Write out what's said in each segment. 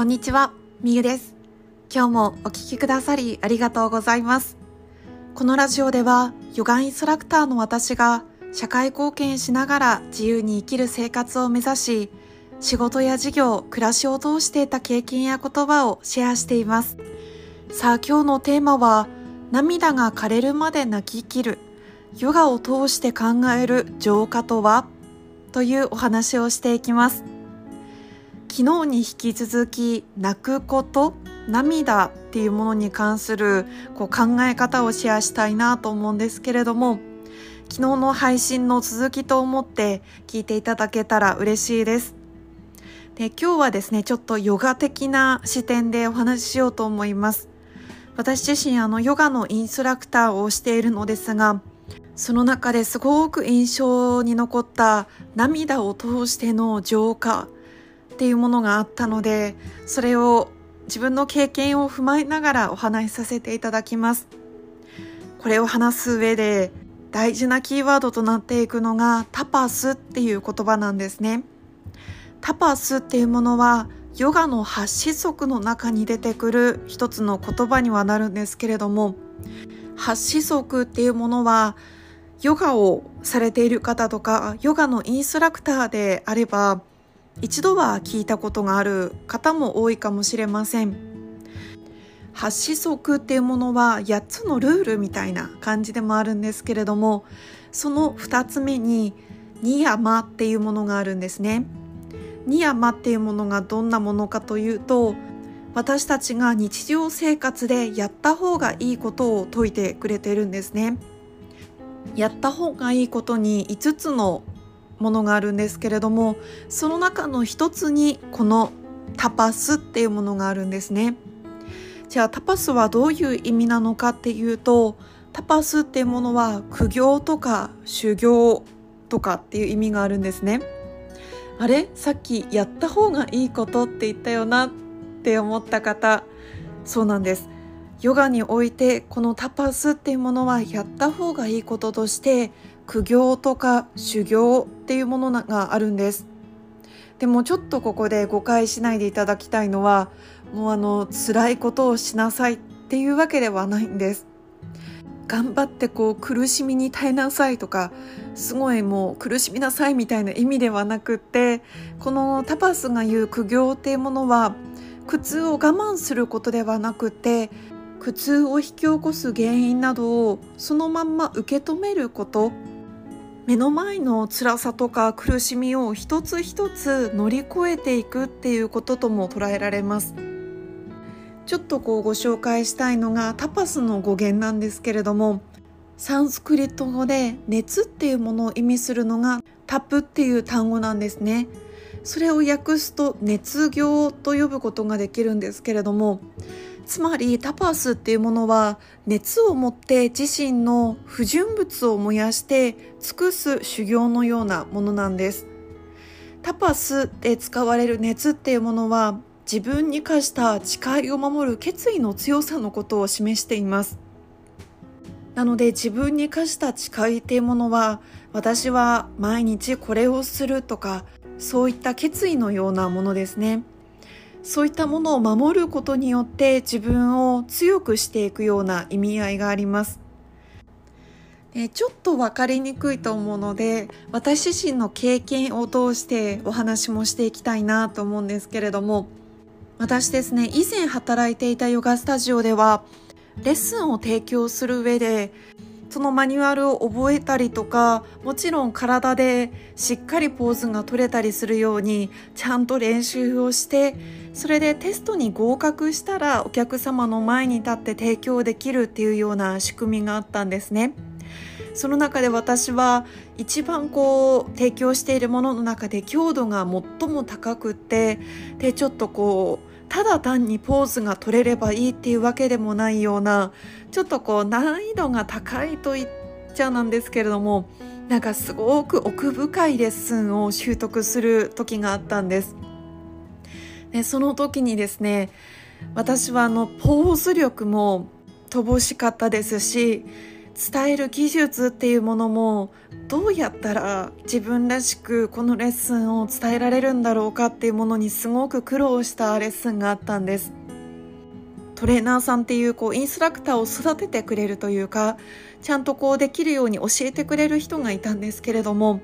こんにちは、みゆです。今日もお聴きくださりありがとうございます。このラジオでは、ヨガインストラクターの私が社会貢献しながら自由に生きる生活を目指し、仕事や事業、暮らしを通して得た経験や言葉をシェアしています。さあ今日のテーマは、涙が枯れるまで泣き切る、ヨガを通して考える浄化とは？というお話をしていきます。昨日に引き続き泣くこと涙っていうものに関するこう考え方をシェアしたいなと思うんですけれども昨日の配信の続きと思って聞いていただけたら嬉しいです。で今日はですねちょっとヨガ的な視点でお話ししようと思います。私自身あのヨガのインストラクターをしているのですがその中ですごく印象に残った涙を通しての浄化っていうものがあったのでそれを自分の経験を踏まえながらお話しさせていただきます。これを話す上で大事なキーワードとなっていくのがタパスっていう言葉なんですね。タパスっていうものはヨガの8子則の中に出てくる一つの言葉にはなるんですけれども8子則っていうものはヨガをされている方とかヨガのインストラクターであれば一度は聞いたことがある方も多いかもしれません。八子則っていうものは8つのルールみたいな感じでもあるんですけれどもその2つ目にニヤマっていうものがあるんですね。ニヤマっていうものがどんなものかというと私たちが日常生活でやった方がいいことを説いてくれてるんですね。やった方がいいことに5つのものがあるんですけれどもその中の一つにこのタパスっていうものがあるんですね。じゃあタパスはどういう意味なのかっていうとタパスっていうものは苦行とか修行とかっていう意味があるんですね。あれ？さっきやった方がいいことって言ったよなって思った方そうなんです。ヨガにおいてこのタパスっていうものはやった方がいいこととして苦行とか修行っていうものがあるんです。でもちょっとここで誤解しないでいただきたいのはもうあの辛いことをしなさいっていうわけではないんです。頑張ってこう苦しみに耐えなさいとかすごいもう苦しみなさいみたいな意味ではなくってこのタパスが言う苦行っていうものは苦痛を我慢することではなくて苦痛を引き起こす原因などをそのまんま受け止めること。目の前の辛さとか苦しみを一つ一つ乗り越えていくっていうこととも捉えられます。ちょっとこうご紹介したいのがタパスの語源なんですけれどもサンスクリット語で熱っていうものを意味するのがタプっていう単語なんですね。それを訳すと熱行と呼ぶことができるんですけれどもつまりタパスっていうものは熱を持って自身の不純物を燃やして尽くす修行のようなものなんです。タパスで使われる熱っていうものは自分に課した誓いを守る決意の強さのことを示しています。なので自分に課した誓いっていうものは私は毎日これをするとかそういった決意のようなものですね。そういったものを守ることによって自分を強くしていくような意味合いがあります。でちょっと分かりにくいと思うので私自身の経験を通してお話もしていきたいなと思うんですけれども私ですね以前働いていたヨガスタジオではレッスンを提供する上でそのマニュアルを覚えたりとかもちろん体でしっかりポーズが取れたりするようにちゃんと練習をしてそれでテストに合格したらお客様の前に立って提供できるっていうような仕組みがあったんですね。その中で私は一番こう提供しているものの中で強度が最も高くってでちょっとこうただ単にポーズが取れればいいっていうわけでもないようなちょっとこう難易度が高いと言っちゃなんですけれどもなんかすごく奥深いレッスンを習得する時があったんです。でその時にですね私はあのポーズ力も乏しかったですし伝える技術っていうものもどうやったら自分らしくこのレッスンを伝えられるんだろうかっていうものにすごく苦労したレッスンがあったんです。トレーナーさんっていうこうインストラクターを育ててくれるというかちゃんとこうできるように教えてくれる人がいたんですけれども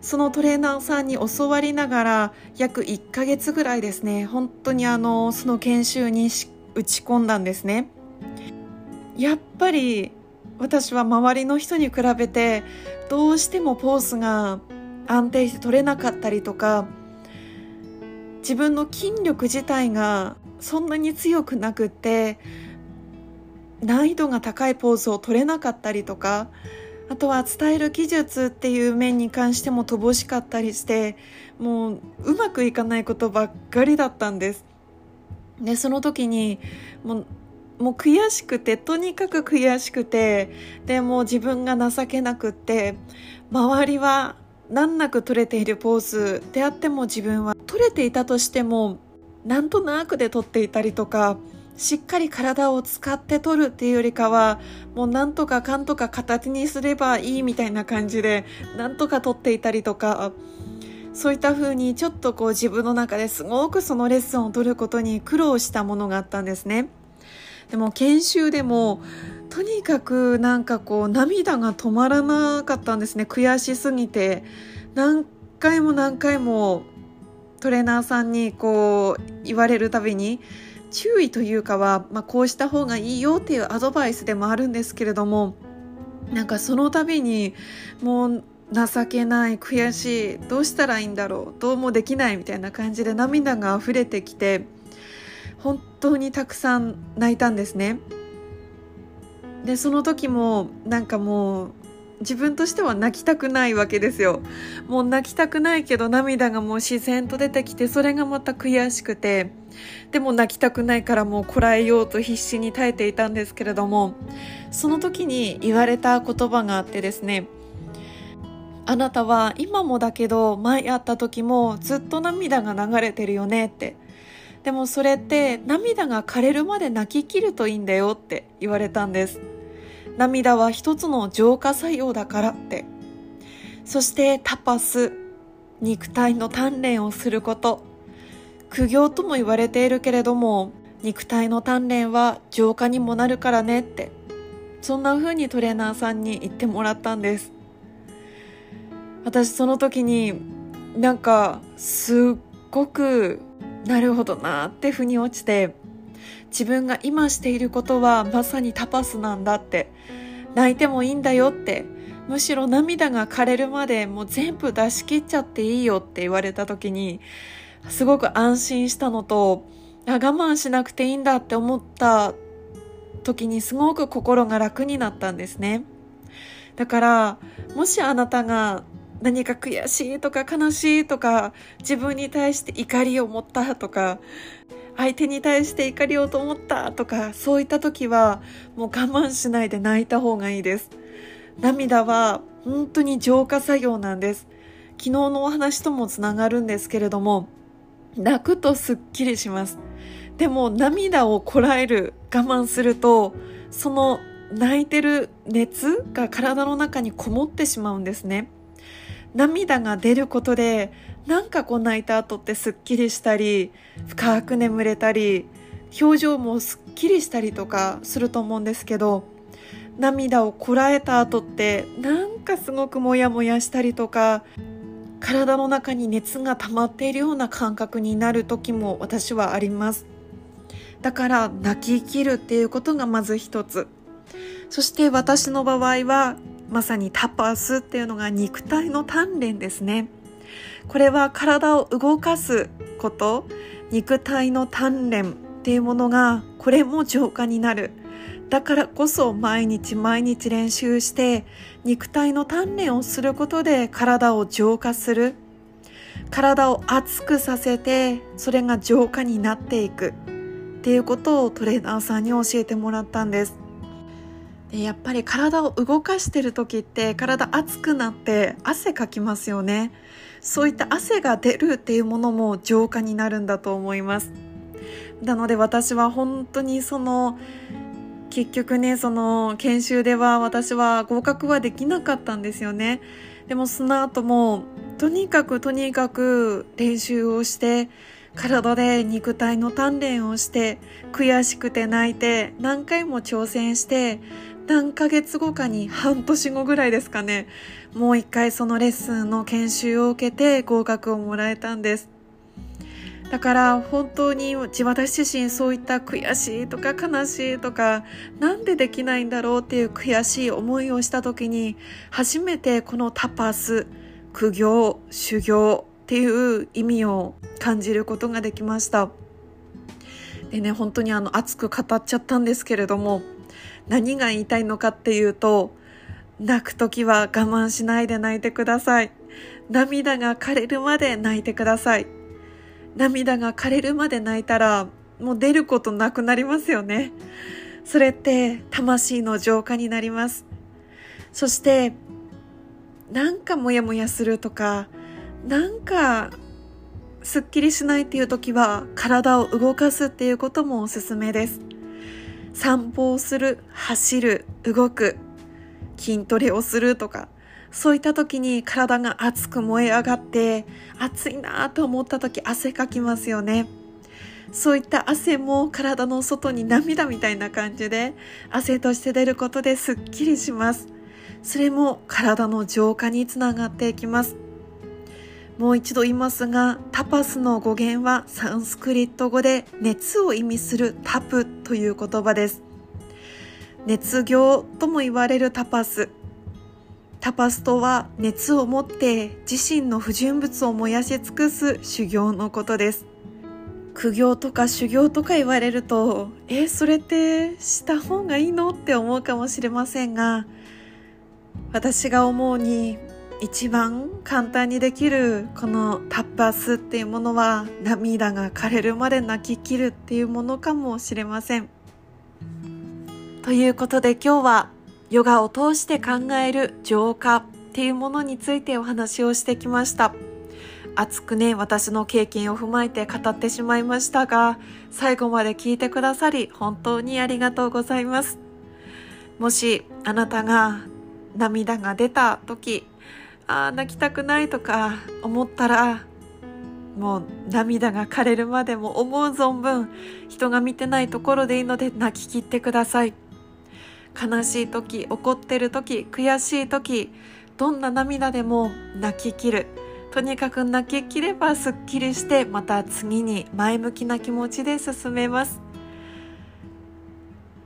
そのトレーナーさんに教わりながら約1ヶ月ぐらいですね本当にあのその研修に打ち込んだんですね。やっぱり私は周りの人に比べてどうしてもポーズが安定して取れなかったりとか自分の筋力自体がそんなに強くなくって難易度が高いポーズを取れなかったりとかあとは伝える技術っていう面に関しても乏しかったりしてもううまくいかないことばっかりだったんです。でその時にもうもう悔しくてとにかく悔しくてでも自分が情けなくって周りは難なく取れているポーズであっても自分は取れていたとしてもなんとなくで取っていたりとかしっかり体を使って取るっていうよりかはもうなんとかかんとか形にすればいいみたいな感じでなんとか取っていたりとかそういった風にちょっとこう自分の中ですごくそのレッスンを取ることに苦労したものがあったんですね。でも研修でもとにかくなんかこう涙が止まらなかったんですね。悔しすぎて。何回も何回もトレーナーさんにこう言われるたびに注意というかは、まあ、こうした方がいいよっていうアドバイスでもあるんですけれどもなんかその度にもう情けない悔しいどうしたらいいんだろうどうもできないみたいな感じで涙が溢れてきて本当当にたくさん泣いたんですね。でその時もなんかもう自分としては泣きたくないわけですよ。もう泣きたくないけど涙がもう自然と出てきてそれがまた悔しくてでも泣きたくないからもうこらえようと必死に耐えていたんですけれどもその時に言われた言葉があってですねあなたは今もだけど前会った時もずっと涙が流れてるよねってでもそれって涙が枯れるまで泣き切るといいんだよって言われたんです。涙は一つの浄化作用だからって。そしてタパス肉体の鍛錬をすること。苦行とも言われているけれども肉体の鍛錬は浄化にもなるからねって。そんな風にトレーナーさんに言ってもらったんです。私その時になんかすっごくなるほどなって腑に落ちて自分が今していることはまさにタパスなんだって泣いてもいいんだよってむしろ涙が枯れるまでもう全部出し切っちゃっていいよって言われた時にすごく安心したのと我慢しなくていいんだって思った時にすごく心が楽になったんですね。だからもしあなたが何か悔しいとか悲しいとか自分に対して怒りを持ったとか相手に対して怒りをと思ったとかそういった時はもう我慢しないで泣いた方がいいです。涙は本当に浄化作業なんです。昨日のお話ともつながるんですけれども泣くとすっきりします。でも涙をこらえる我慢するとその泣いてる熱が体の中にこもってしまうんですね。涙が出ることでなんかこう泣いた後ってすっきりしたり深く眠れたり表情もすっきりしたりとかすると思うんですけど涙をこらえた後ってなんかすごくモヤモヤしたりとか体の中に熱が溜まっているような感覚になる時も私はあります。だから泣き切るっていうことがまず一つ。そして私の場合はまさにタパスっていうのが肉体の鍛錬ですね。これは体を動かすこと、肉体の鍛錬っていうものがこれも浄化になる。だからこそ毎日毎日練習して肉体の鍛錬をすることで体を浄化する。体を熱くさせてそれが浄化になっていくっていうことをトレーナーさんに教えてもらったんです。でやっぱり体を動かしてる時って体熱くなって汗かきますよねそういった汗が出るっていうものも浄化になるんだと思いますなので私は本当にその結局ね、その研修では私は合格はできなかったんですよね。でもその後も、とにかくとにかく練習をして、体で肉体の鍛錬をして、悔しくて泣いて、何回も挑戦して、何ヶ月後かに半年後ぐらいですかね、もう一回そのレッスンの研修を受けて合格をもらえたんです。だから本当に私自身そういった悔しいとか悲しいとかなんでできないんだろうっていう悔しい思いをした時に初めてこのタパス苦行修行っていう意味を感じることができましたでね本当にあの熱く語っちゃったんですけれども何が言いたいのかっていうと泣く時は我慢しないで泣いてください涙が枯れるまで泣いてください涙が枯れるまで泣いたらもう出ることなくなりますよね。それって魂の浄化になります。そしてなんかモヤモヤするとかなんかすっきりしないっていう時は体を動かすっていうこともおすすめです。散歩をする、走る、動く、筋トレをするとかそういった時に体が熱く燃え上がって暑いなと思った時汗かきますよね。そういった汗も体の外に涙みたいな感じで汗として出ることですっきりします。それも体の浄化につながっていきます。もう一度言いますが、タパスの語源はサンスクリット語で熱を意味するタプという言葉です。熱行とも言われるタパス。タパスとは熱を持って自身の不純物を燃やし尽くす修行のことです。苦行とか修行とか言われると、え、それってした方がいいの？って思うかもしれませんが、私が思うに一番簡単にできるこのタッパスっていうものは涙が枯れるまで泣き切るっていうものかもしれません。ということで今日はヨガを通して考える浄化っていうものについてお話をしてきました。熱くね、私の経験を踏まえて語ってしまいましたが、最後まで聞いてくださり、本当にありがとうございます。もし、あなたが涙が出た時、ああ、泣きたくないとか思ったら、もう涙が枯れるまでも思う存分、人が見てないところでいいので泣き切ってください。悲しい時怒ってる時悔しい時どんな涙でも泣ききる。とにかく泣ききればすっきりしてまた次に前向きな気持ちで進めます。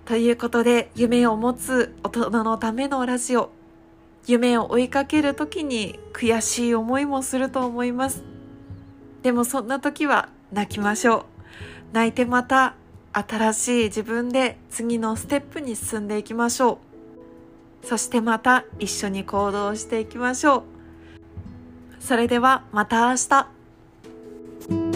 ということで夢を持つ大人のためのラジオ。夢を追いかける時に悔しい思いもすると思いますでもそんな時は泣きましょう泣いてまた新しい自分で次のステップに進んでいきましょう。そしてまた一緒に行動していきましょう。それではまた明日。